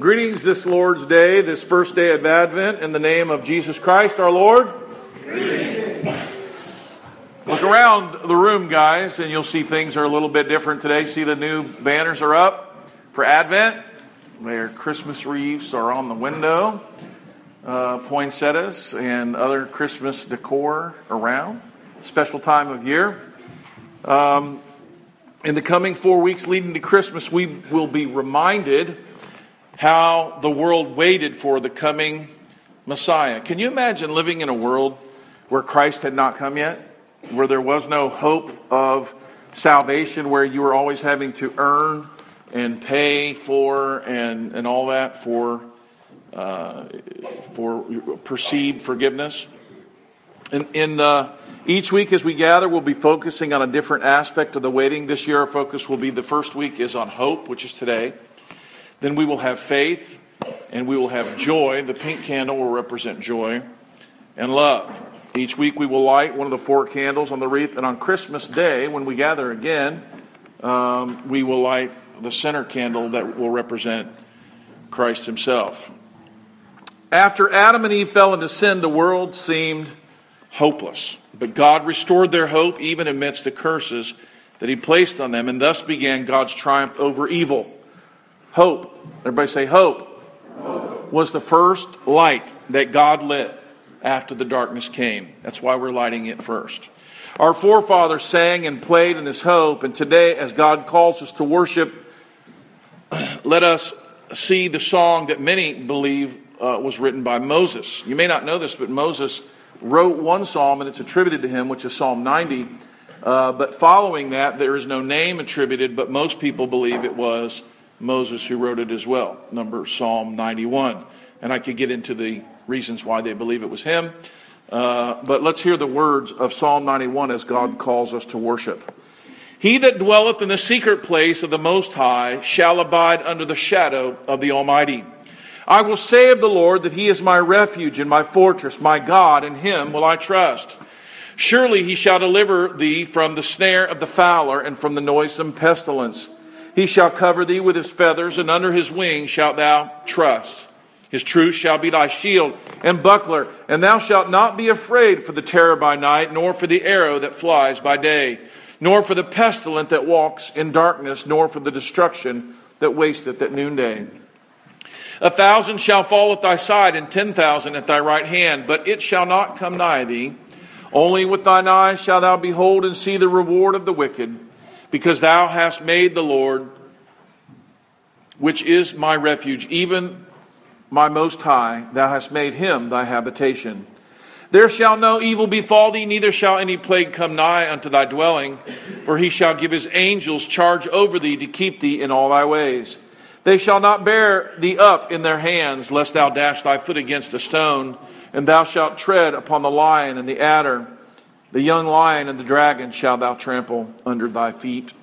Greetings this Lord's Day, this first day of Advent, in the name of Jesus Christ our Lord. Look around the room, guys, and you'll see things are a little bit different today. See the new banners are up for Advent. Their Christmas wreaths are on the window, uh, poinsettias, and other Christmas decor around. Special time of year. Um, in the coming four weeks leading to Christmas, we will be reminded how the world waited for the coming Messiah. Can you imagine living in a world where Christ had not come yet? Where there was no hope of salvation, where you were always having to earn and pay for and, and all that for, uh, for perceived forgiveness? In, in uh, each week as we gather, we'll be focusing on a different aspect of the waiting. This year, our focus will be the first week is on hope, which is today. Then we will have faith and we will have joy. The pink candle will represent joy and love. Each week we will light one of the four candles on the wreath, and on Christmas Day, when we gather again, um, we will light the center candle that will represent Christ Himself. After Adam and Eve fell into sin, the world seemed hopeless. But God restored their hope even amidst the curses that He placed on them, and thus began God's triumph over evil. Hope, everybody say hope, hope, was the first light that God lit after the darkness came. That's why we're lighting it first. Our forefathers sang and played in this hope, and today, as God calls us to worship, let us see the song that many believe uh, was written by Moses. You may not know this, but Moses wrote one psalm, and it's attributed to him, which is Psalm 90. Uh, but following that, there is no name attributed, but most people believe it was Moses who wrote it as well, number Psalm 91. And I could get into the reasons why they believe it was him. Uh, but let's hear the words of Psalm 91 as God calls us to worship. He that dwelleth in the secret place of the Most High shall abide under the shadow of the Almighty. I will say of the Lord that he is my refuge and my fortress, my God, in him will I trust. Surely he shall deliver thee from the snare of the fowler and from the noisome pestilence. He shall cover thee with his feathers, and under his wings shalt thou trust. His truth shall be thy shield and buckler, and thou shalt not be afraid for the terror by night, nor for the arrow that flies by day, nor for the pestilent that walks in darkness, nor for the destruction that wasteth at noonday. A thousand shall fall at thy side, and ten thousand at thy right hand, but it shall not come nigh thee. Only with thine eyes shalt thou behold and see the reward of the wicked because thou hast made the Lord, which is my refuge, even my most high, thou hast made him thy habitation. There shall no evil befall thee, neither shall any plague come nigh unto thy dwelling, for he shall give his angels charge over thee to keep thee in all thy ways. They shall not bear thee up in their hands, lest thou dash thy foot against a stone, and thou shalt tread upon the lion and the adder. The young lion and the dragon shall thou trample under thy feet.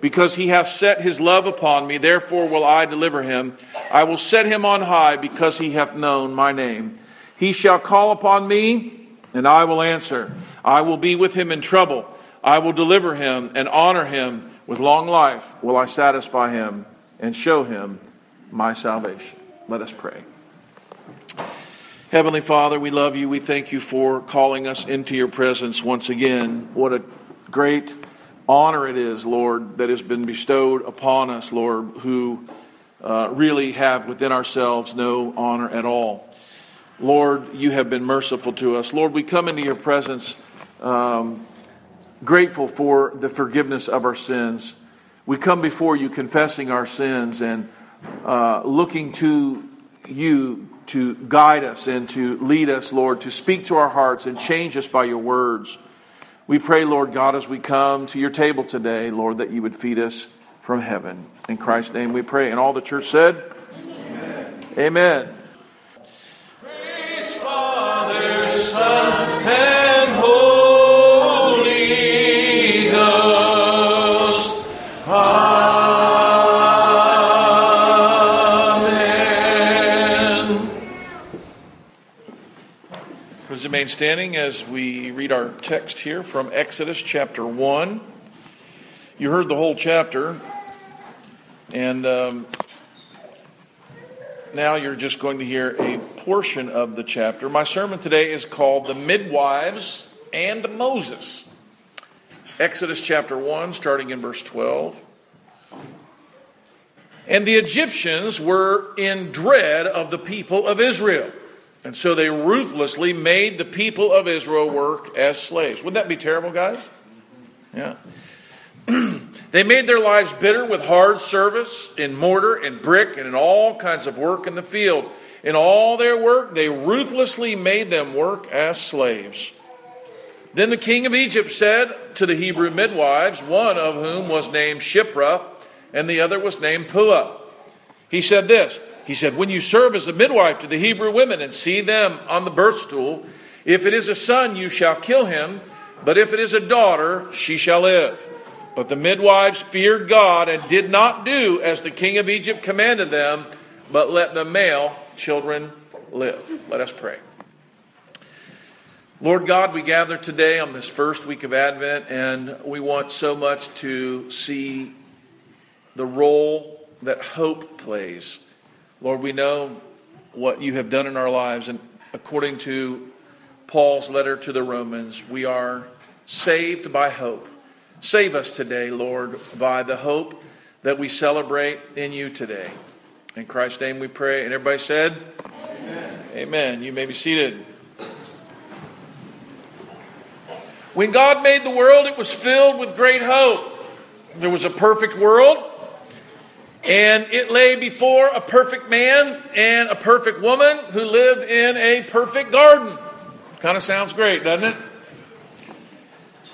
Because he hath set his love upon me, therefore will I deliver him. I will set him on high, because he hath known my name. He shall call upon me, and I will answer. I will be with him in trouble. I will deliver him and honor him. With long life will I satisfy him and show him my salvation. Let us pray. Heavenly Father, we love you. We thank you for calling us into your presence once again. What a great honor it is, Lord, that has been bestowed upon us, Lord, who uh, really have within ourselves no honor at all. Lord, you have been merciful to us. Lord, we come into your presence um, grateful for the forgiveness of our sins. We come before you confessing our sins and uh, looking to you to guide us and to lead us, Lord, to speak to our hearts and change us by your words. We pray, Lord God, as we come to your table today, Lord, that you would feed us from heaven. In Christ's name we pray. And all the church said, Amen. Amen. Remain standing as we read our text here from Exodus chapter 1. You heard the whole chapter, and um, now you're just going to hear a portion of the chapter. My sermon today is called The Midwives and Moses. Exodus chapter 1, starting in verse 12. And the Egyptians were in dread of the people of Israel. And so they ruthlessly made the people of Israel work as slaves. Wouldn't that be terrible, guys? Yeah. they made their lives bitter with hard service in mortar and brick and in all kinds of work in the field. In all their work, they ruthlessly made them work as slaves. Then the king of Egypt said to the Hebrew midwives, one of whom was named Shiphrah, and the other was named Puah. He said this He said, When you serve as a midwife to the Hebrew women and see them on the birth stool, if it is a son, you shall kill him, but if it is a daughter, she shall live. But the midwives feared God and did not do as the king of Egypt commanded them, but let the male children live. Let us pray. Lord God, we gather today on this first week of Advent, and we want so much to see the role that hope plays. Lord, we know what you have done in our lives, and according to Paul's letter to the Romans, we are saved by hope. Save us today, Lord, by the hope that we celebrate in you today. In Christ's name we pray. And everybody said, Amen. Amen. You may be seated. When God made the world, it was filled with great hope. There was a perfect world, and it lay before a perfect man and a perfect woman who lived in a perfect garden. Kind of sounds great, doesn't it?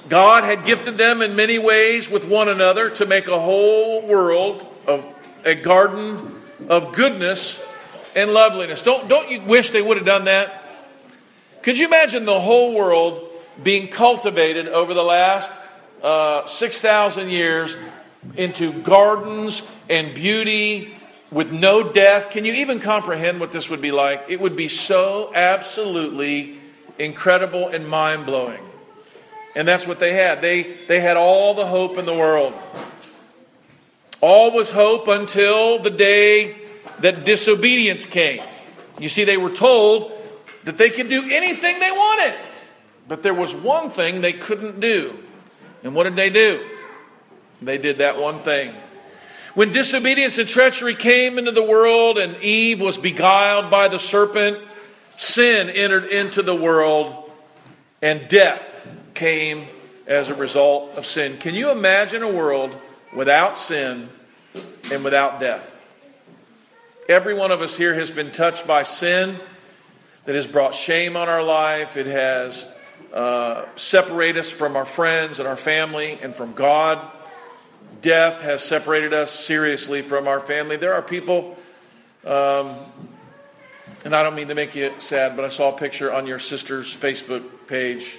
God had gifted them in many ways with one another to make a whole world of a garden of goodness and loveliness. Don't, don't you wish they would have done that? Could you imagine the whole world being cultivated over the last uh, 6,000 years into gardens and beauty with no death? Can you even comprehend what this would be like? It would be so absolutely incredible and mind blowing. And that's what they had. They, they had all the hope in the world. All was hope until the day that disobedience came. You see, they were told that they could do anything they wanted. But there was one thing they couldn't do. And what did they do? They did that one thing. When disobedience and treachery came into the world and Eve was beguiled by the serpent, sin entered into the world and death came as a result of sin. Can you imagine a world without sin and without death? Every one of us here has been touched by sin that has brought shame on our life. It has uh, separated us from our friends and our family and from God. Death has separated us seriously from our family. There are people, um, and I don't mean to make you sad, but I saw a picture on your sister's Facebook page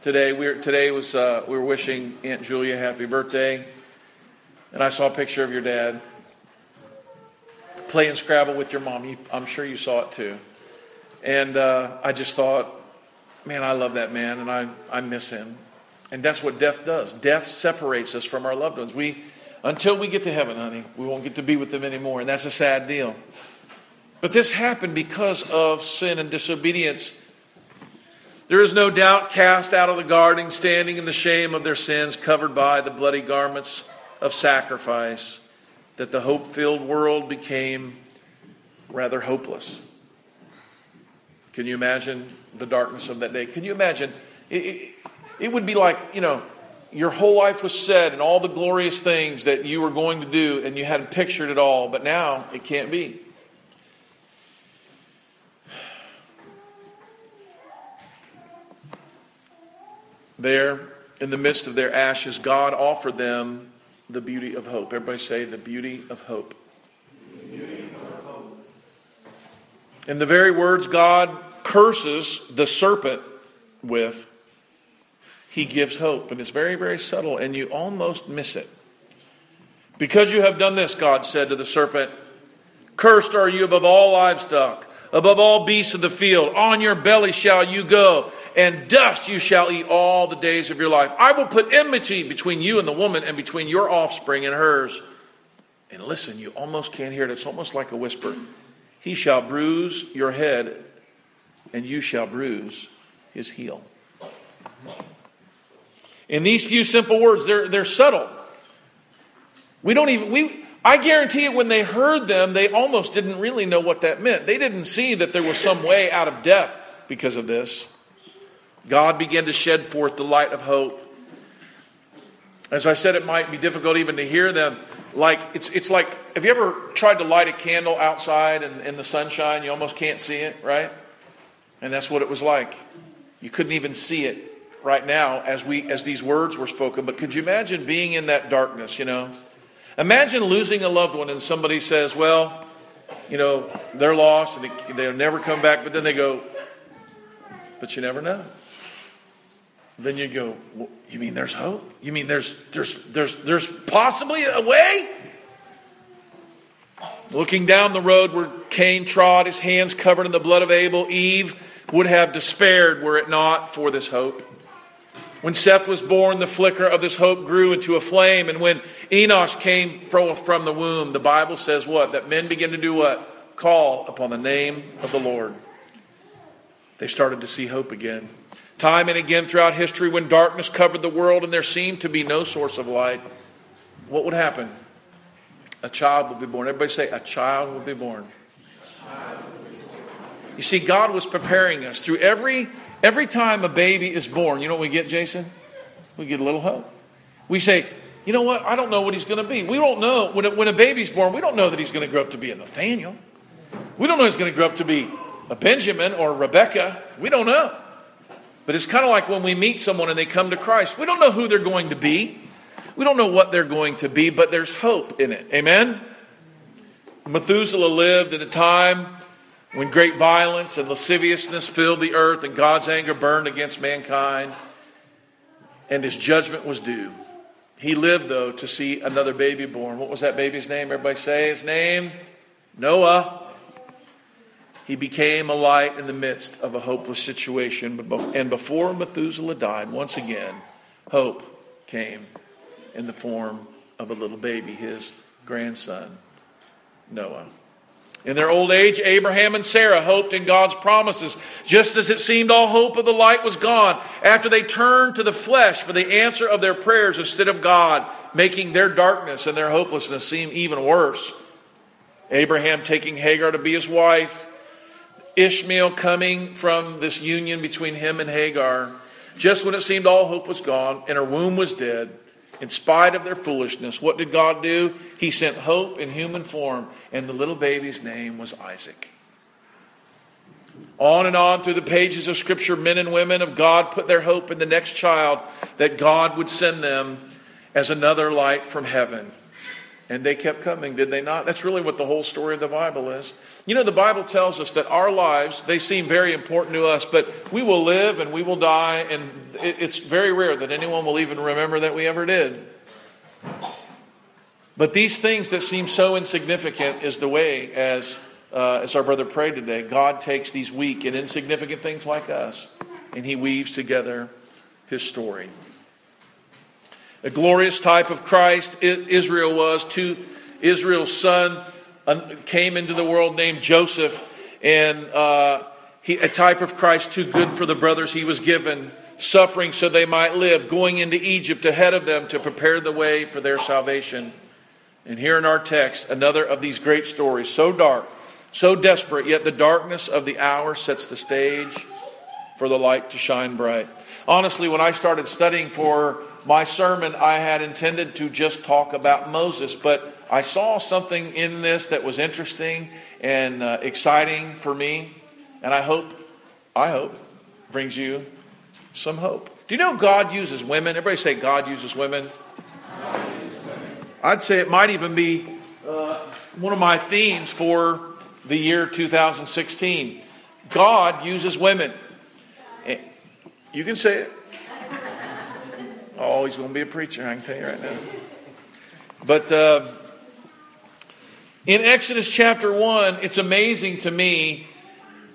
today. We were, today was uh, we were wishing Aunt Julia happy birthday, and I saw a picture of your dad playing Scrabble with your mom. I'm sure you saw it too, and uh, I just thought, man, I love that man, and I I miss him, and that's what death does. Death separates us from our loved ones. We until we get to heaven, honey, we won't get to be with them anymore, and that's a sad deal. But this happened because of sin and disobedience. There is no doubt cast out of the garden, standing in the shame of their sins, covered by the bloody garments of sacrifice, that the hope filled world became rather hopeless. Can you imagine the darkness of that day? Can you imagine? It, it, it would be like, you know, your whole life was said and all the glorious things that you were going to do, and you hadn't pictured it all, but now it can't be. There, in the midst of their ashes, God offered them the beauty of hope. Everybody say, the beauty of hope. In the very words God curses the serpent with, he gives hope. And it's very, very subtle, and you almost miss it. Because you have done this, God said to the serpent, Cursed are you above all livestock, above all beasts of the field. On your belly shall you go, and dust you shall eat all the days of your life. I will put enmity between you and the woman, and between your offspring and hers. And listen, you almost can't hear it. It's almost like a whisper. He shall bruise your head, and you shall bruise his heel. In these few simple words, they're, they're subtle. We don't even, we, I guarantee it, when they heard them, they almost didn't really know what that meant. They didn't see that there was some way out of death because of this. God began to shed forth the light of hope. As I said, it might be difficult even to hear them. Like it's it's like have you ever tried to light a candle outside in, in the sunshine? You almost can't see it, right? And that's what it was like. You couldn't even see it right now as we as these words were spoken. But could you imagine being in that darkness, you know? Imagine losing a loved one and somebody says, Well, you know, they're lost and they'll never come back, but then they go, But you never know then you go, well, you mean there's hope? You mean there's there's there's there's possibly a way? Looking down the road where Cain trod, his hands covered in the blood of Abel, Eve would have despaired were it not for this hope. When Seth was born, the flicker of this hope grew into a flame. And when Enosh came from the womb, the Bible says what? That men begin to do what? Call upon the name of the Lord. They started to see hope again. Time and again throughout history, when darkness covered the world and there seemed to be no source of light, what would happen? A child would be born. Everybody say, a child will be born. You see, God was preparing us through every every time a baby is born. You know what we get, Jason? We get a little hope. We say, you know what? I don't know what he's going to be. We don't know when a, when a baby's born. We don't know that he's going to grow up to be a Nathaniel. We don't know he's going to grow up to be a Benjamin or a Rebecca. We don't know. But it's kind of like when we meet someone and they come to Christ. We don't know who they're going to be. We don't know what they're going to be, but there's hope in it. Amen? Methuselah lived at a time when great violence and lasciviousness filled the earth and God's anger burned against mankind and his judgment was due. He lived, though, to see another baby born. What was that baby's name? Everybody say his name? Noah. He became a light in the midst of a hopeless situation. And before Methuselah died, once again, hope came in the form of a little baby, his grandson, Noah. In their old age, Abraham and Sarah hoped in God's promises, just as it seemed all hope of the light was gone after they turned to the flesh for the answer of their prayers instead of God, making their darkness and their hopelessness seem even worse. Abraham taking Hagar to be his wife, Ishmael coming from this union between him and Hagar, just when it seemed all hope was gone and her womb was dead, in spite of their foolishness, what did God do? He sent hope in human form, and the little baby's name was Isaac. On and on through the pages of Scripture, men and women of God put their hope in the next child that God would send them as another light from heaven. And they kept coming, did they not? That's really what the whole story of the Bible is. You know, the Bible tells us that our lives, they seem very important to us, but we will live and we will die, and it's very rare that anyone will even remember that we ever did. But these things that seem so insignificant is the way, as, uh, as our brother prayed today, God takes these weak and insignificant things like us, and He weaves together His story. A glorious type of Christ Israel was to Israel's son came into the world named Joseph, and uh, he, a type of Christ too good for the brothers he was given, suffering so they might live, going into Egypt ahead of them to prepare the way for their salvation. And here in our text, another of these great stories, so dark, so desperate, yet the darkness of the hour sets the stage for the light to shine bright. Honestly, when I started studying for my sermon, I had intended to just talk about Moses, but I saw something in this that was interesting and uh, exciting for me, and I hope, I hope, brings you some hope. Do you know God uses women? Everybody say God uses women. I'd say it might even be uh, one of my themes for the year 2016. God uses women. Eh, you can say it. Oh, he's going to be a preacher, I can tell you right now. But uh, in Exodus chapter 1, it's amazing to me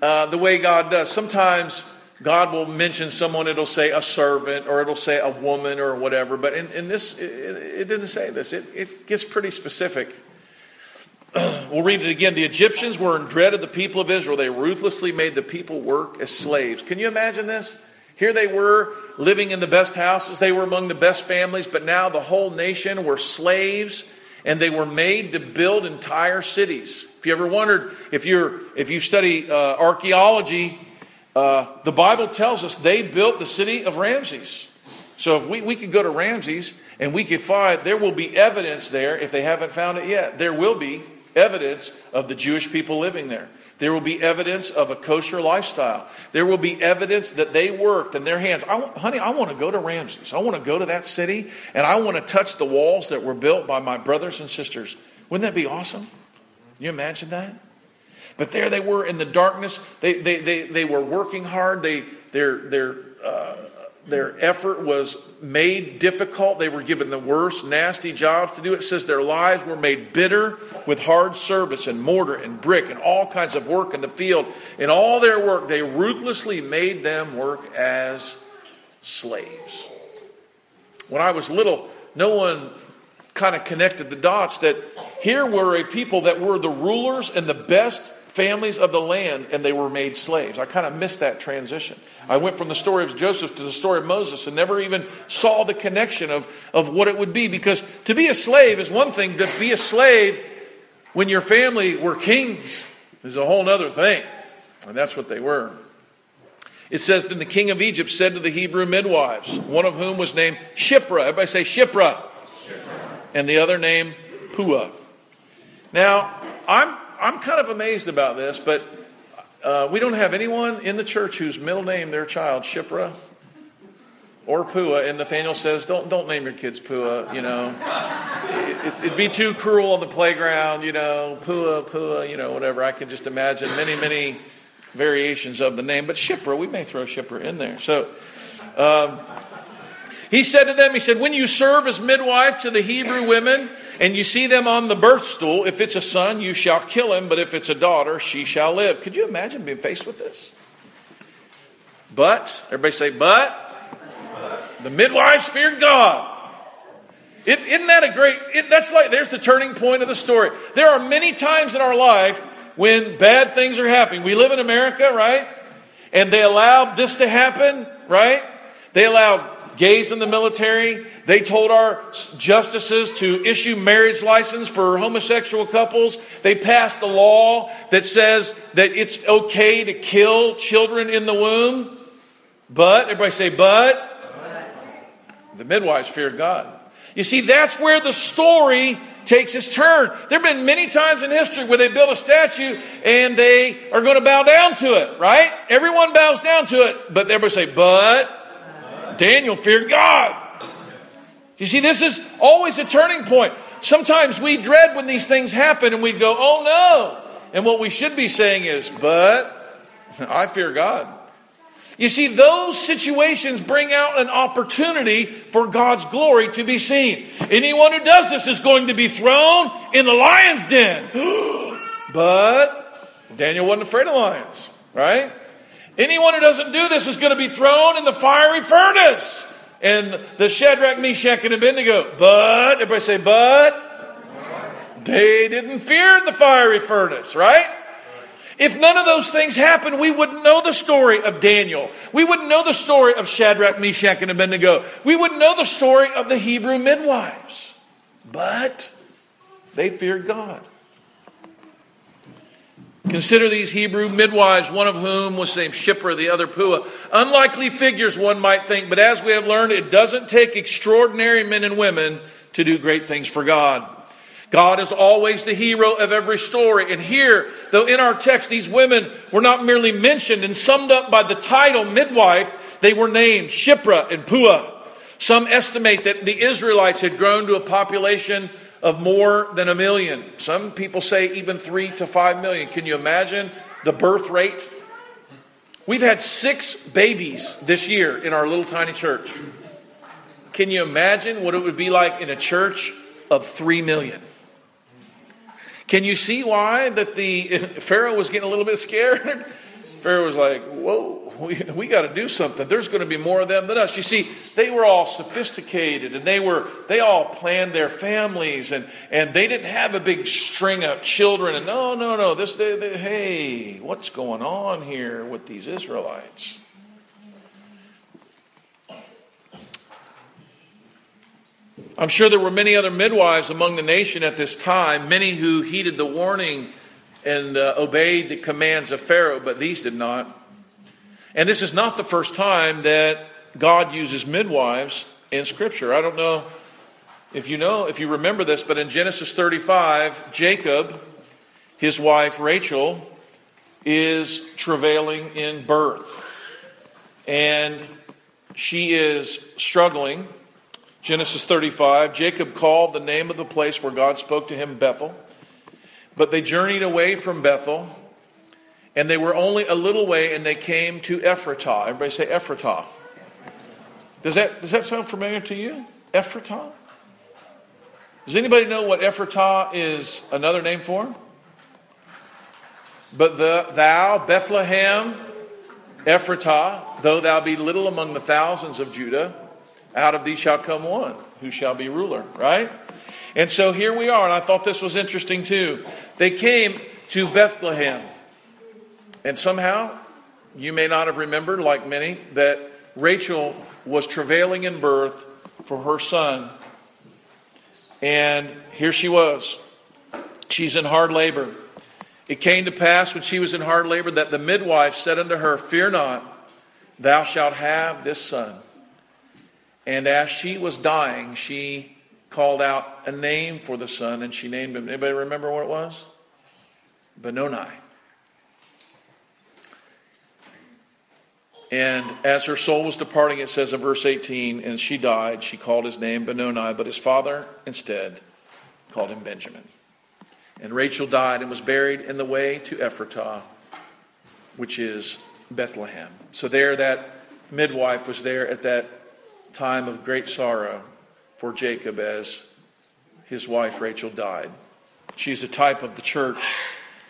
uh, the way God does. Sometimes God will mention someone, it'll say a servant or it'll say a woman or whatever. But in, in this, it, it, didn't say this. It, it gets pretty specific. we'll read it again. The Egyptians were in dread of the people of Israel. They ruthlessly made the people work as slaves. Can you imagine this? Here they were living in the best houses, they were among the best families, but now the whole nation were slaves and they were made to build entire cities. If you ever wondered, if, you're, if you study uh, archaeology, uh, the Bible tells us they built the city of Ramses. So if we, we could go to Ramses and we could find, there will be evidence there, if they haven't found it yet, there will be evidence of the Jewish people living there. There will be evidence of a kosher lifestyle. There will be evidence that they worked in their hands. I, honey, I want to go to Ramses. I want to go to that city and I want to touch the walls that were built by my brothers and sisters. Wouldn't that be awesome? You imagine that? But there they were in the darkness. They, they, they, they were working hard. They, their, their, uh, their effort was made difficult. They were given the worst, nasty jobs to do. It says their lives were made bitter with hard service and mortar and brick and all kinds of work in the field. In all their work, they ruthlessly made them work as slaves. When I was little, no one kind of connected the dots that here were a people that were the rulers and the best families of the land and they were made slaves. I kind of missed that transition. I went from the story of Joseph to the story of Moses and never even saw the connection of, of what it would be. Because to be a slave is one thing, to be a slave when your family were kings is a whole other thing. And that's what they were. It says, Then the king of Egypt said to the Hebrew midwives, one of whom was named Shiphrah. Everybody say Shipra. Shiphrah. And the other name Puah. Now, I'm I'm kind of amazed about this, but uh, we don't have anyone in the church whose middle name their child Shiphrah or Puah. And Nathaniel says, "Don't don't name your kids Puah. You know, it, would be too cruel on the playground. You know, Puah, Puah. You know, whatever. I can just imagine many many variations of the name, but Shiphrah, we may throw Shiphrah in there. So." Um, he said to them, He said, When you serve as midwife to the Hebrew women, and you see them on the birth stool, if it's a son, you shall kill him, but if it's a daughter, she shall live. Could you imagine being faced with this? But, everybody say, but, the midwives feared God. is isn't that a great, it, that's like, there's the turning point of the story. There are many times in our life when bad things are happening. We live in America, right? And they allowed this to happen, right? They allowed gays in the military. They told our justices to issue marriage license for homosexual couples. They passed a law that says that it's okay to kill children in the womb. But, everybody say, but. The midwives feared God. You see, that's where the story takes its turn. There have been many times in history where they build a statue and they are going to bow down to it, right? Everyone bows down to it, but everybody say, but Daniel feared God. You see, this is always a turning point. Sometimes we dread when these things happen and we go, oh no. And what we should be saying is, but I fear God. You see, those situations bring out an opportunity for God's glory to be seen. Anyone who does this is going to be thrown in the lion's den. but Daniel wasn't afraid of lions, right? Anyone who doesn't do this is going to be thrown in the fiery furnace. And the Shadrach, Meshach, and Abednego, but, everybody say, but. They didn't fear the fiery furnace, right? If none of those things happened, we wouldn't know the story of Daniel. We wouldn't know the story of Shadrach, Meshach, and Abednego. We wouldn't know the story of the Hebrew midwives. But they feared God. Consider these Hebrew midwives, one of whom was named Shiphrah, the other Puah. Unlikely figures, one might think, but as we have learned, it doesn't take extraordinary men and women to do great things for God. God is always the hero of every story. And here, though in our text, these women were not merely mentioned and summed up by the title midwife, they were named Shiphrah and Puah. Some estimate that the Israelites had grown to a population of more than a million. Some people say even three to five million. Can you imagine the birth rate? We've had six babies this year in our little tiny church. Can you imagine what it would be like in a church of three million? Can you see why that the Pharaoh was getting a little bit scared? Pharaoh was like, "Whoa, we, we got to do something. There's going to be more of them than us." You see, they were all sophisticated, and they were they all planned their families, and and they didn't have a big string of children. And no, no, no. This, they, they, hey, what's going on here with these Israelites? I'm sure there were many other midwives among the nation at this time, many who heeded the warning and uh, obeyed the commands of Pharaoh, but these did not. And this is not the first time that God uses midwives in Scripture. I don't know if you know, if you remember this, but in Genesis 35, Jacob, his wife Rachel, is travailing in birth. And she is struggling Genesis 35, Jacob called the name of the place where God spoke to him Bethel. But they journeyed away from Bethel, and they were only a little way, and they came to Ephratah. Everybody say Ephratah. Does that, does that sound familiar to you? Ephratah? Does anybody know what Ephratah is another name for? But the, thou, Bethlehem, Ephratah, though thou be little among the thousands of Judah, out of thee shall come one who shall be ruler, right? And so here we are, and I thought this was interesting too. They came to Bethlehem. And somehow, you may not have remembered, like many, that Rachel was travailing in birth for her son. And here she was. She's in hard labor. It came to pass when she was in hard labor that the midwife said unto her, Fear not, thou shalt have this son. And as she was dying, she called out a name for the son, and she named him. Anybody remember what it was? Benoni. And as her soul was departing, it says in verse 18, and she died, she called his name Benoni, but his father instead called him Benjamin. And Rachel died and was buried in the way to Ephratah, which is Bethlehem. So there, that midwife was there at that time of great sorrow for Jacob as his wife Rachel died. She's a type of the church,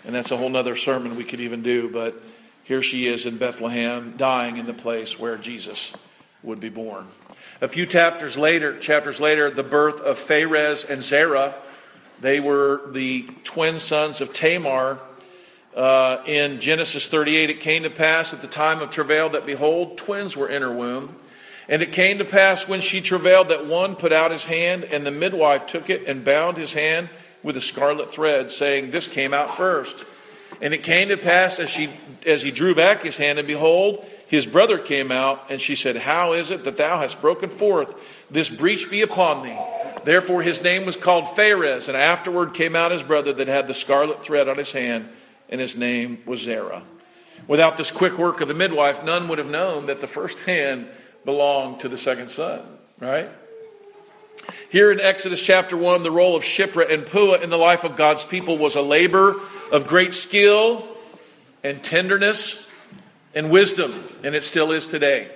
and that's a whole other sermon we could even do, but here she is in Bethlehem, dying in the place where Jesus would be born. A few chapters later, chapters later, the birth of Pharez and Zerah. They were the twin sons of Tamar. Uh, in Genesis 38, it came to pass at the time of travail that behold, twins were in her womb. And it came to pass when she travailed that one put out his hand, and the midwife took it and bound his hand with a scarlet thread, saying, This came out first. And it came to pass as, she, as he drew back his hand, and behold, his brother came out, and she said, How is it that thou hast broken forth? This breach be upon thee. Therefore his name was called Pharez, and afterward came out his brother that had the scarlet thread on his hand, and his name was Zerah. Without this quick work of the midwife, none would have known that the first hand belonged to the second son, right? Here in Exodus chapter 1, the role of Shiphrah and Puah in the life of God's people was a labor of great skill and tenderness and wisdom, and it still is today.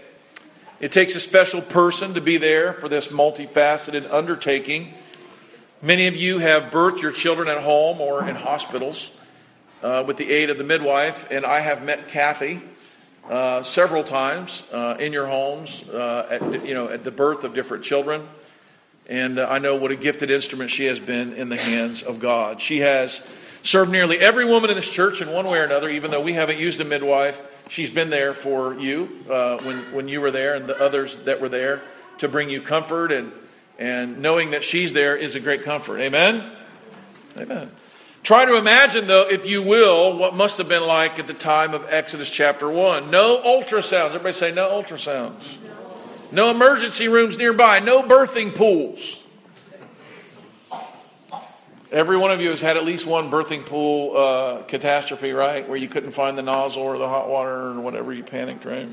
It takes a special person to be there for this multifaceted undertaking. Many of you have birthed your children at home or in hospitals uh, with the aid of the midwife, and I have met Kathy uh, several times uh, in your homes, uh, at, you know, at the birth of different children. And uh, I know what a gifted instrument she has been in the hands of God. She has served nearly every woman in this church in one way or another, even though we haven't used a midwife. She's been there for you uh, when, when you were there and the others that were there to bring you comfort. And, and knowing that she's there is a great comfort. Amen? Amen. Try to imagine, though, if you will, what must have been like at the time of Exodus chapter 1. No ultrasounds. Everybody say no ultrasounds. No emergency rooms nearby. No birthing pools. Every one of you has had at least one birthing pool uh, catastrophe, right? Where you couldn't find the nozzle or the hot water or whatever you panicked, right?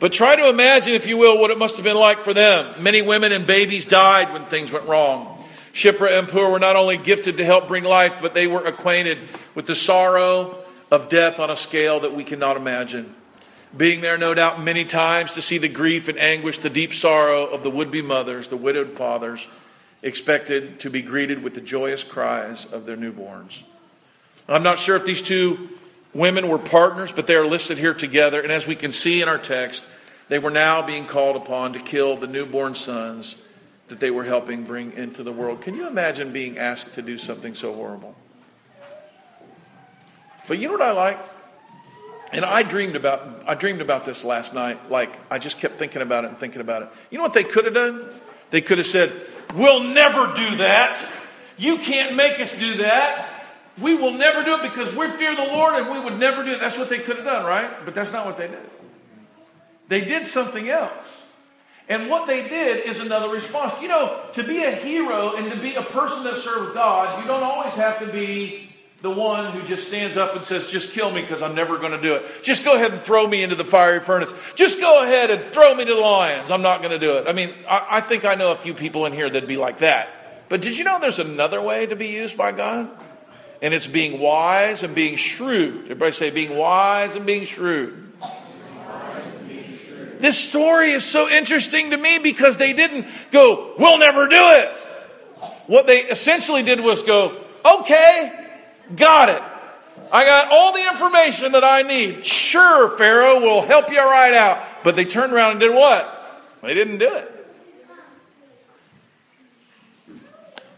But try to imagine, if you will, what it must have been like for them. Many women and babies died when things went wrong. Shiphrah and Puah were not only gifted to help bring life, but they were acquainted with the sorrow of death on a scale that we cannot imagine. Being there, no doubt, many times to see the grief and anguish, the deep sorrow of the would be mothers, the widowed fathers, expected to be greeted with the joyous cries of their newborns. I'm not sure if these two women were partners, but they are listed here together. And as we can see in our text, they were now being called upon to kill the newborn sons that they were helping bring into the world. Can you imagine being asked to do something so horrible? But you know what I like? And I dreamed about I dreamed about this last night. Like I just kept thinking about it and thinking about it. You know what they could have done? They could have said, "We'll never do that. You can't make us do that. We will never do it because we fear the Lord and we would never do it." That's what they could have done, right? But that's not what they did. They did something else. And what they did is another response. You know, to be a hero and to be a person that serves God, you don't always have to be the one who just stands up and says, Just kill me because I'm never going to do it. Just go ahead and throw me into the fiery furnace. Just go ahead and throw me to the lions. I'm not going to do it. I mean, I, I think I know a few people in here that'd be like that. But did you know there's another way to be used by God? And it's being wise and being shrewd. Everybody say, being wise and being shrewd. This story is so interesting to me because they didn't go, we'll never do it. What they essentially did was go, okay, got it. I got all the information that I need. Sure, Pharaoh will help you right out. But they turned around and did what? They didn't do it.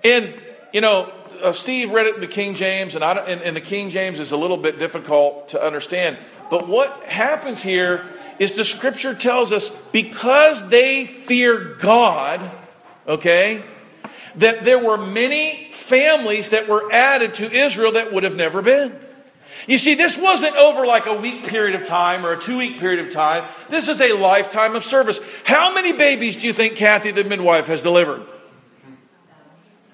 And, you know, uh, Steve read it in the King James, and, I, and, and the King James is a little bit difficult to understand. But what happens here is the scripture tells us because they fear God, okay, that there were many families that were added to Israel that would have never been. You see, this wasn't over like a week period of time or a two week period of time. This is a lifetime of service. How many babies do you think Kathy, the midwife, has delivered?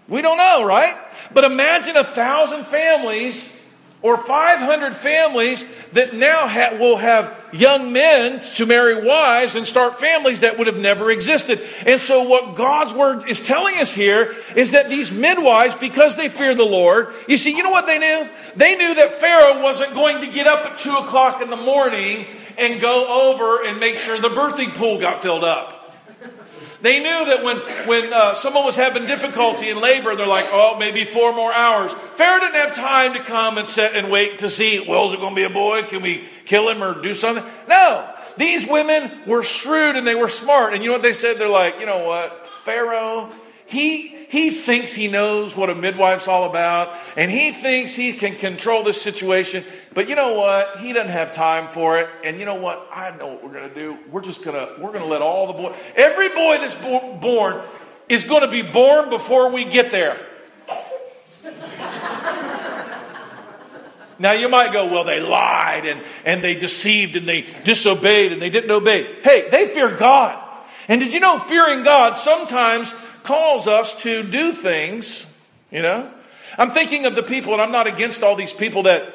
We don't know, right? But imagine a thousand families or 500 families that now ha- will have young men to marry wives and start families that would have never existed. And so, what God's word is telling us here is that these midwives, because they fear the Lord, you see, you know what they knew? They knew that Pharaoh wasn't going to get up at 2 o'clock in the morning and go over and make sure the birthing pool got filled up. They knew that when, when uh, someone was having difficulty in labor, they're like, oh, maybe four more hours. Pharaoh didn't have time to come and sit and wait to see, well, is it going to be a boy? Can we kill him or do something? No. These women were shrewd and they were smart. And you know what they said? They're like, you know what? Pharaoh, he, he thinks he knows what a midwife's all about, and he thinks he can control this situation. But you know what? He doesn't have time for it. And you know what? I know what we're going to do. We're just going to we're going to let all the boy, every boy that's bo- born, is going to be born before we get there. Now you might go, well, they lied and, and they deceived and they disobeyed and they didn't obey. Hey, they fear God. And did you know fearing God sometimes calls us to do things, you know. I'm thinking of the people, and I'm not against all these people that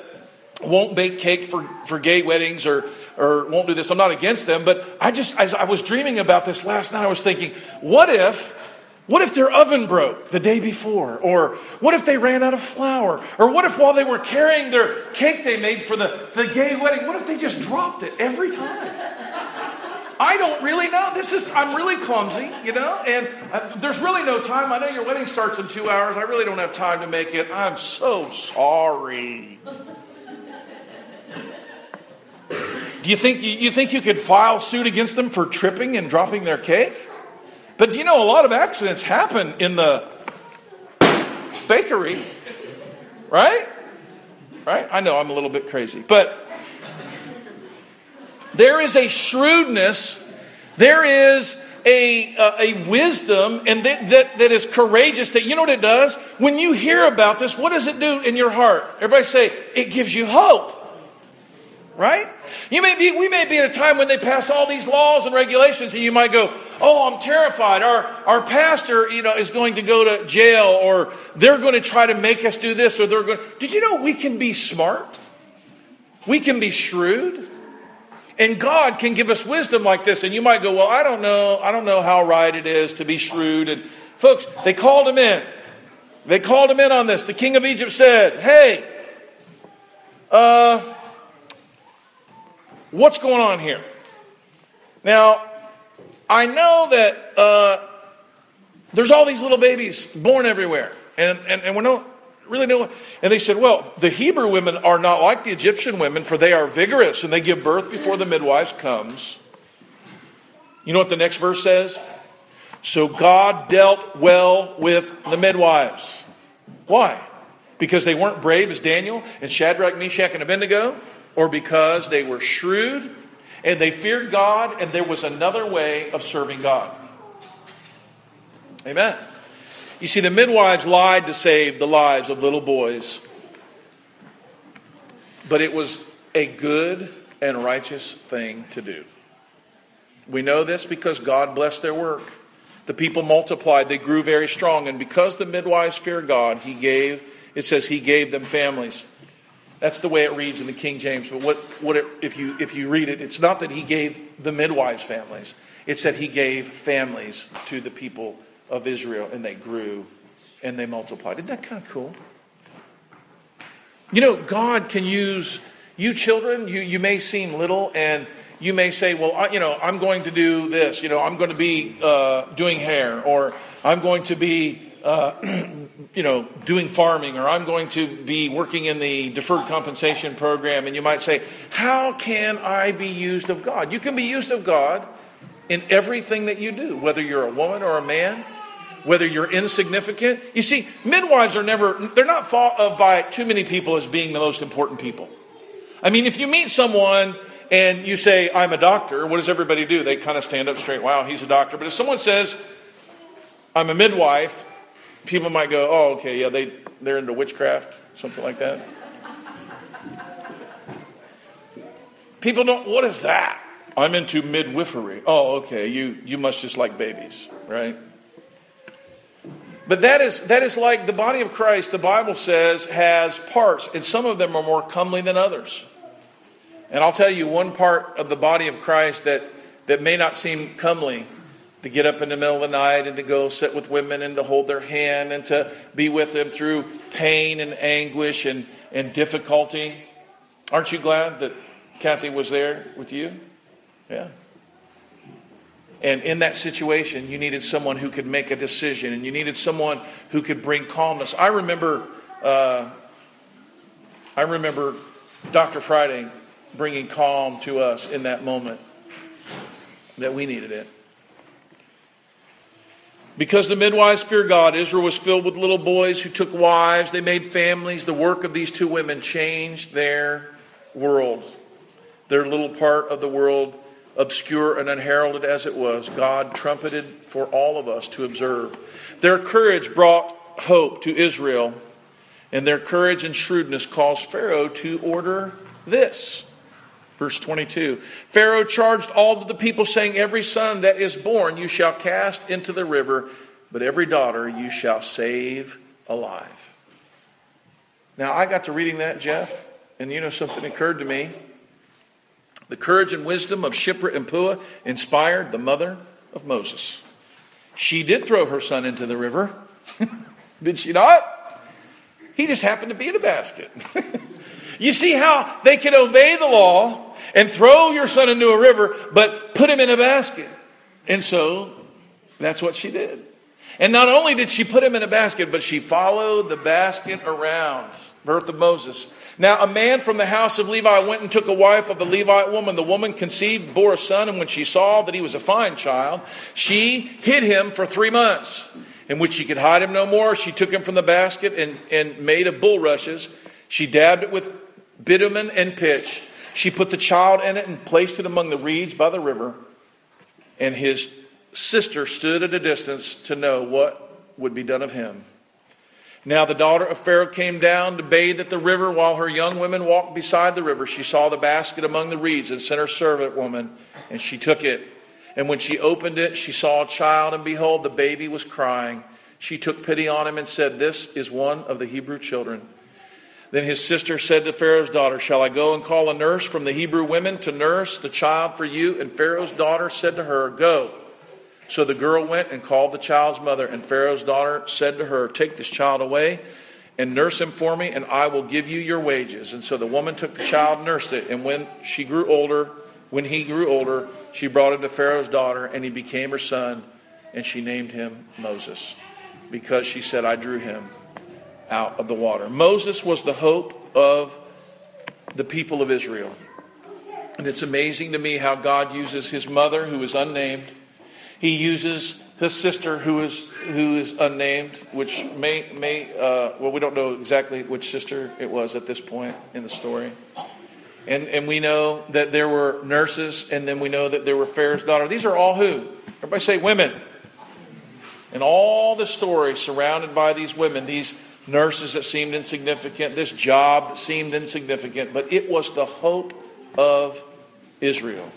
won't bake cake for, for gay weddings or, or won't do this. I'm not against them, but I just, as I was dreaming about this last night, I was thinking, what if, what if their oven broke the day before? Or what if they ran out of flour? Or what if while they were carrying their cake they made for the, the gay wedding, what if they just dropped it every time? I don't really know. This is, I'm really clumsy, you know, and uh, there's really no time. I know your wedding starts in two hours. I really don't have time to make it. I'm so sorry. Do you think you, think you could file suit against them for tripping and dropping their cake? But do you know, a lot of accidents happen in the bakery, right? Right? I know I'm a little bit crazy, but there is a shrewdness, there is a, uh, a wisdom and that, that, that is courageous that you know what it does? When you hear about this, what does it do in your heart? Everybody say, it gives you hope. Right? You may be, we may be at a time when they pass all these laws and regulations and you might go, oh, I'm terrified. Our, our pastor, you know, is going to go to jail or they're going to try to make us do this or they're going Did you know we can be smart? We can be shrewd. And God can give us wisdom like this. And you might go, well, I don't know. I don't know how right it is to be shrewd. And folks, they called him in. They called him in on this. The king of Egypt said, hey, uh, what's going on here? Now, I know that uh, there's all these little babies born everywhere. And, and, and we're not really no. And they said, well, the Hebrew women are not like the Egyptian women, for they are vigorous and they give birth before the midwives comes. You know what the next verse says? So God dealt well with the midwives. Why? Because they weren't brave as Daniel and Shadrach, Meshach, and Abednego? Or because they were shrewd and they feared God and there was another way of serving God? Amen. You see, the midwives lied to save the lives of little boys, but it was a good and righteous thing to do. We know this because God blessed their work. The people multiplied, they grew very strong, and because the midwives feared God, He gave, it says He gave them families. That's the way it reads in the King James. But what, what it, if, you, if you read it, it's not that He gave the midwives families, it's that He gave families to the people of Israel, and they grew and they multiplied. Isn't that kind of cool? You know, God can use you children. You, you may seem little, and you may say, well, I, you know, I'm going to do this. You know, I'm going to be uh, doing hair, or I'm going to be, uh, you know, doing farming, or I'm going to be working in the deferred compensation program. And you might say, how can I be used of God? You can be used of God in everything that you do, whether you're a woman or a man whether you're insignificant. You see, midwives are never, they're not thought of by too many people as being the most important people. I mean, if you meet someone and you say, I'm a doctor, what does everybody do? They kind of stand up straight, wow, he's a doctor. But if someone says, I'm a midwife, people might go, oh, okay, yeah, they, they're into witchcraft, something like that. People don't, what is that? I'm into midwifery. Oh, okay, you, you must just like babies, right? But that is, that is like the body of Christ, the Bible says, has parts, and some of them are more comely than others. And I'll tell you one part of the body of Christ that, that may not seem comely to get up in the middle of the night and to go sit with women and to hold their hand and to be with them through pain and anguish and, and difficulty. Aren't you glad that Kathy was there with you? Yeah. And in that situation, you needed someone who could make a decision, and you needed someone who could bring calmness. I remember, uh, I remember Dr. Friday bringing calm to us in that moment that we needed it. Because the midwives fear God, Israel was filled with little boys who took wives. They made families. The work of these two women changed their world, their little part of the world obscure and unheralded as it was, God trumpeted for all of us to observe. Their courage brought hope to Israel, and their courage and shrewdness caused Pharaoh to order this. Verse 22 Pharaoh charged all the people, saying, Every son that is born you shall cast into the river, but every daughter you shall save alive. Now, I got to reading that, Jeff, and you know something occurred to me. The courage and wisdom of Shiphrah and Puah inspired the mother of Moses. She did throw her son into the river, did she not? He just happened to be in a basket. you see how they can obey the law and throw your son into a river, but put him in a basket. And so that's what she did. And not only did she put him in a basket, but she followed the basket around, birth of Moses, Now, a man from the house of Levi went and took a wife of the Levite woman. The woman conceived, bore a son, and when she saw that he was a fine child, she hid him for three months. In which she could hide him no more, she took him from the basket and, and made of bulrushes. She dabbed it with bitumen and pitch. She put the child in it and placed it among the reeds by the river. And his sister stood at a distance to know what would be done of him. Now the daughter of Pharaoh came down to bathe at the river while her young women walked beside the river. She saw the basket among the reeds and sent her servant woman, and she took it. And when she opened it, she saw a child, and behold, the baby was crying. She took pity on him and said, This is one of the Hebrew children. Then his sister said to Pharaoh's daughter, Shall I go and call a nurse from the Hebrew women to nurse the child for you? And Pharaoh's daughter said to her, Go. So the girl went and called the child's mother, and Pharaoh's daughter said to her, Take this child away and nurse him for me, and I will give you your wages. And so the woman took the child and nursed it. And when she grew older, when he grew older, she brought him to Pharaoh's daughter, and he became her son, and she named him Moses, because she said, I drew him out of the water. Moses was the hope of the people of Israel. And it's amazing to me how God uses his mother, who is unnamed, he uses his sister, who is who is unnamed, which may may uh, well we don't know exactly which sister it was at this point in the story. And and we know that there were nurses, and then we know that there were Pharaoh's daughter. These are all who? Everybody say women. And all the story surrounded by these women, these nurses that seemed insignificant, this job that seemed insignificant, but it was the hope of Israel.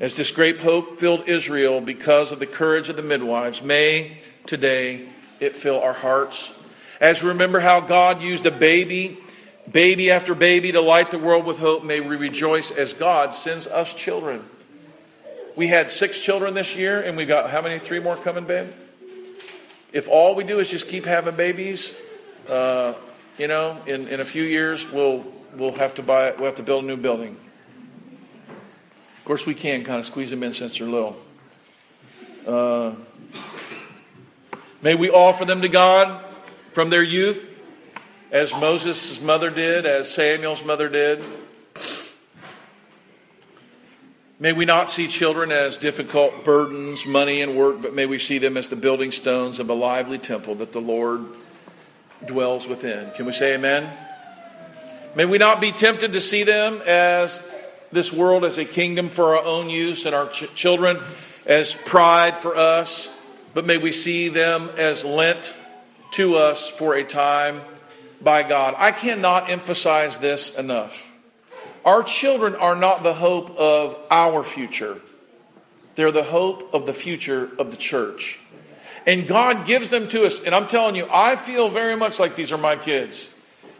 As this great hope filled Israel because of the courage of the midwives, may today it fill our hearts. As we remember how God used a baby, baby after baby, to light the world with hope, may we rejoice as God sends us children. We had six children this year, and we got how many? Three more coming, babe? If all we do is just keep having babies, uh, you know, in, in a few years we'll we'll have to buy we'll have to build a new building. Of course, we can kind of squeeze them in since they're little. Uh, may we offer them to God from their youth, as Moses' mother did, as Samuel's mother did. May we not see children as difficult burdens, money, and work, but may we see them as the building stones of a lively temple that the Lord dwells within. Can we say amen? May we not be tempted to see them as this world as a kingdom for our own use and our ch- children as pride for us, but may we see them as lent to us for a time by God. I cannot emphasize this enough. Our children are not the hope of our future, they're the hope of the future of the church. And God gives them to us. And I'm telling you, I feel very much like these are my kids.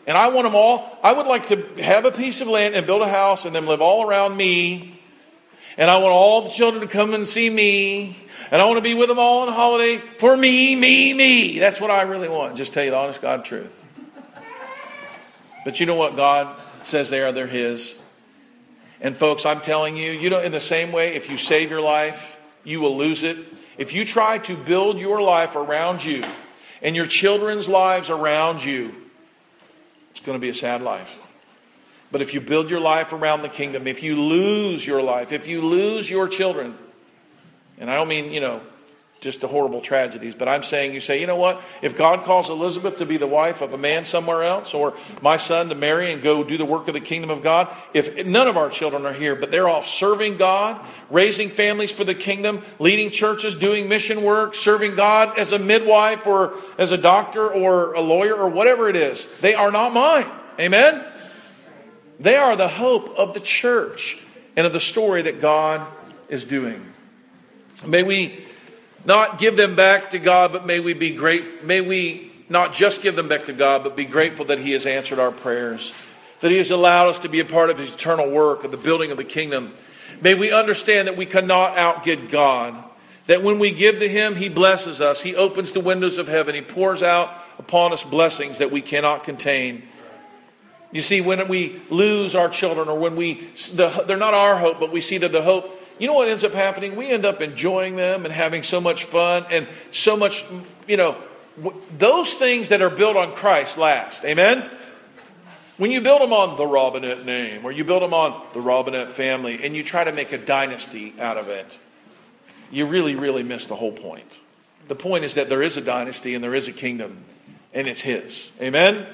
And I want them all, I would like to have a piece of land and build a house and them live all around me. And I want all the children to come and see me. And I want to be with them all on holiday for me, me, me. That's what I really want. Just tell you the honest God truth. But you know what God says they are? They're His. And folks, I'm telling you, you know, in the same way, if you save your life, you will lose it. If you try to build your life around you and your children's lives around you, it's going to be a sad life. But if you build your life around the kingdom, if you lose your life, if you lose your children, and I don't mean, you know, just the horrible tragedies, but I'm saying you say, you know what? If God calls Elizabeth to be the wife of a man somewhere else, or my son to marry and go do the work of the kingdom of God, if none of our children are here, but they're off serving God, raising families for the kingdom, leading churches, doing mission work, serving God as a midwife or as a doctor or a lawyer or whatever it is, they are not mine. Amen? They are the hope of the church and of the story that God is doing. May we not give them back to God, but may we be great. May we not just give them back to God, but be grateful that He has answered our prayers, that He has allowed us to be a part of His eternal work of the building of the kingdom. May we understand that we cannot outgive God. That when we give to Him, He blesses us. He opens the windows of heaven. He pours out upon us blessings that we cannot contain. You see, when we lose our children, or when we, the, they're not our hope, but we see that the hope you know what ends up happening? We end up enjoying them and having so much fun and so much, you know, those things that are built on Christ last. Amen? When you build them on the Robinette name or you build them on the Robinette family and you try to make a dynasty out of it, you really, really miss the whole point. The point is that there is a dynasty and there is a kingdom, and it's His. Amen?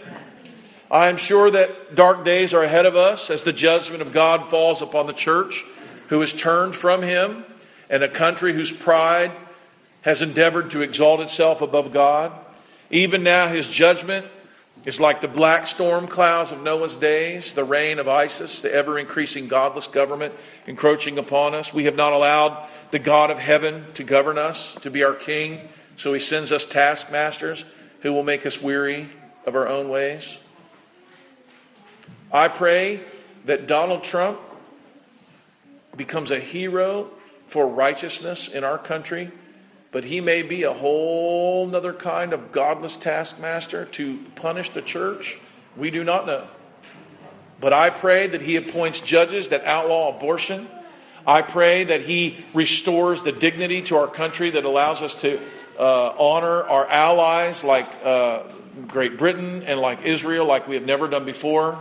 I am sure that dark days are ahead of us as the judgment of God falls upon the church who has turned from Him and a country whose pride has endeavored to exalt itself above God. Even now, His judgment is like the black storm clouds of Noah's days, the reign of ISIS, the ever increasing godless government encroaching upon us. We have not allowed the God of heaven to govern us, to be our king, so he sends us taskmasters who will make us weary of our own ways. I pray that Donald Trump becomes a hero for righteousness in our country but he may be a whole other kind of godless taskmaster to punish the church. We do not know. But I pray that he appoints judges that outlaw abortion. I pray that he restores the dignity to our country that allows us to uh, honor our allies like uh, Great Britain and like Israel, like we have never done before.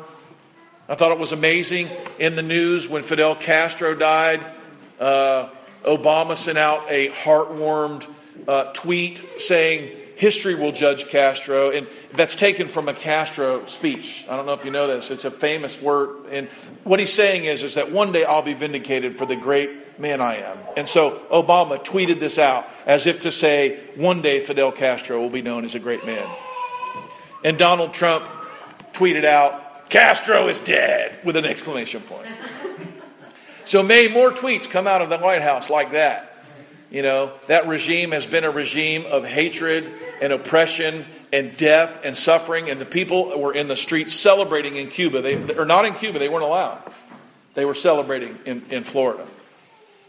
I thought it was amazing in the news when Fidel Castro died. Uh, Obama sent out a heartwarmed uh, tweet saying, History will judge Castro. And that's taken from a Castro speech. I don't know if you know this. It's a famous word. And what he's saying is, is that one day I'll be vindicated for the great man I am. And so Obama tweeted this out as if to say, one day Fidel Castro will be known as a great man. And Donald Trump tweeted out, Castro is dead, with an exclamation point. So may more tweets come out of the White House like that. You know, that regime has been a regime of hatred and oppression and death and suffering, and the people were in the streets celebrating in Cuba. They are not in Cuba, they weren't allowed. They were celebrating in, in Florida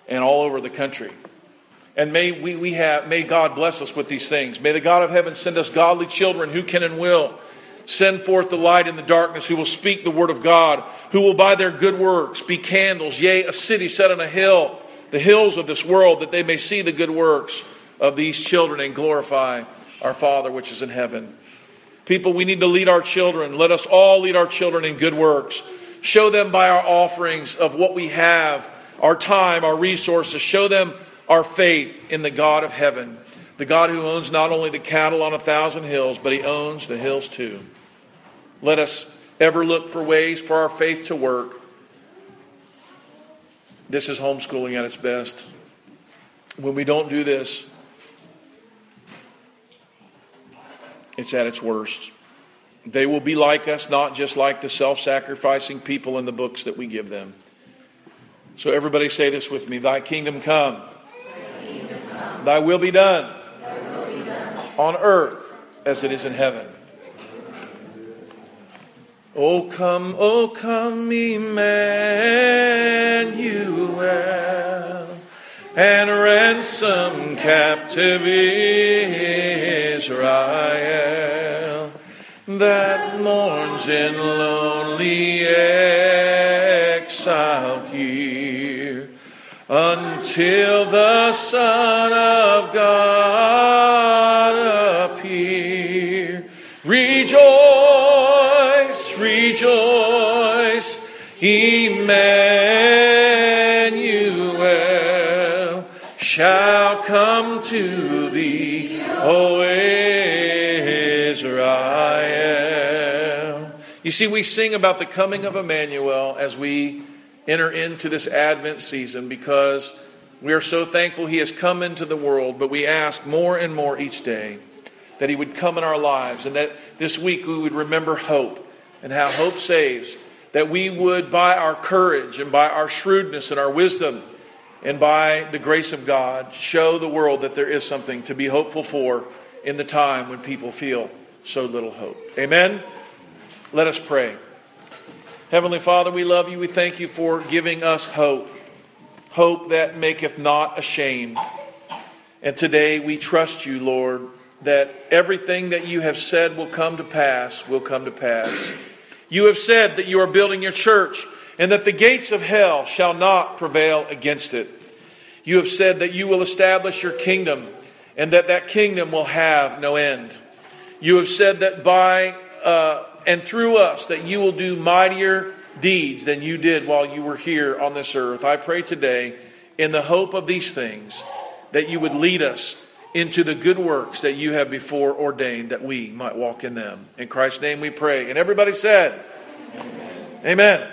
and all over the country. And may we, we have may God bless us with these things. May the God of heaven send us godly children who can and will Send forth the light in the darkness, who will speak the word of God, who will by their good works be candles, yea, a city set on a hill, the hills of this world, that they may see the good works of these children and glorify our Father which is in heaven. People, we need to lead our children. Let us all lead our children in good works. Show them by our offerings of what we have, our time, our resources. Show them our faith in the God of heaven, the God who owns not only the cattle on a thousand hills, but he owns the hills too. Let us ever look for ways for our faith to work. This is homeschooling at its best. When we don't do this, it's at its worst. They will be like us, not just like the self sacrificing people in the books that we give them. So, everybody say this with me Thy kingdom come, Thy, kingdom come. Thy, will, be done, Thy will be done on earth as it is in heaven. Oh, come, oh, come, Emmanuel, and ransom captive Israel that mourns in lonely exile here until the Son of God to thee, O Israel. You see, we sing about the coming of Emmanuel as we enter into this Advent season because we are so thankful he has come into the world, but we ask more and more each day that he would come in our lives and that this week we would remember hope and how hope saves, that we would, by our courage and by our shrewdness and our wisdom and by the grace of God, show the world that there is something to be hopeful for in the time when people feel so little hope. Amen? Let us pray. Heavenly Father, we love you. We thank you for giving us hope, hope that maketh not ashamed. And today we trust you, Lord, that everything that you have said will come to pass will come to pass. You have said that you are building your church and that the gates of hell shall not prevail against it. You have said that you will establish your kingdom and that that kingdom will have no end. You have said that by uh, and through us that you will do mightier deeds than you did while you were here on this earth. I pray today, in the hope of these things, that you would lead us into the good works that you have before ordained that we might walk in them. In Christ's name we pray. And everybody said, Amen. Amen.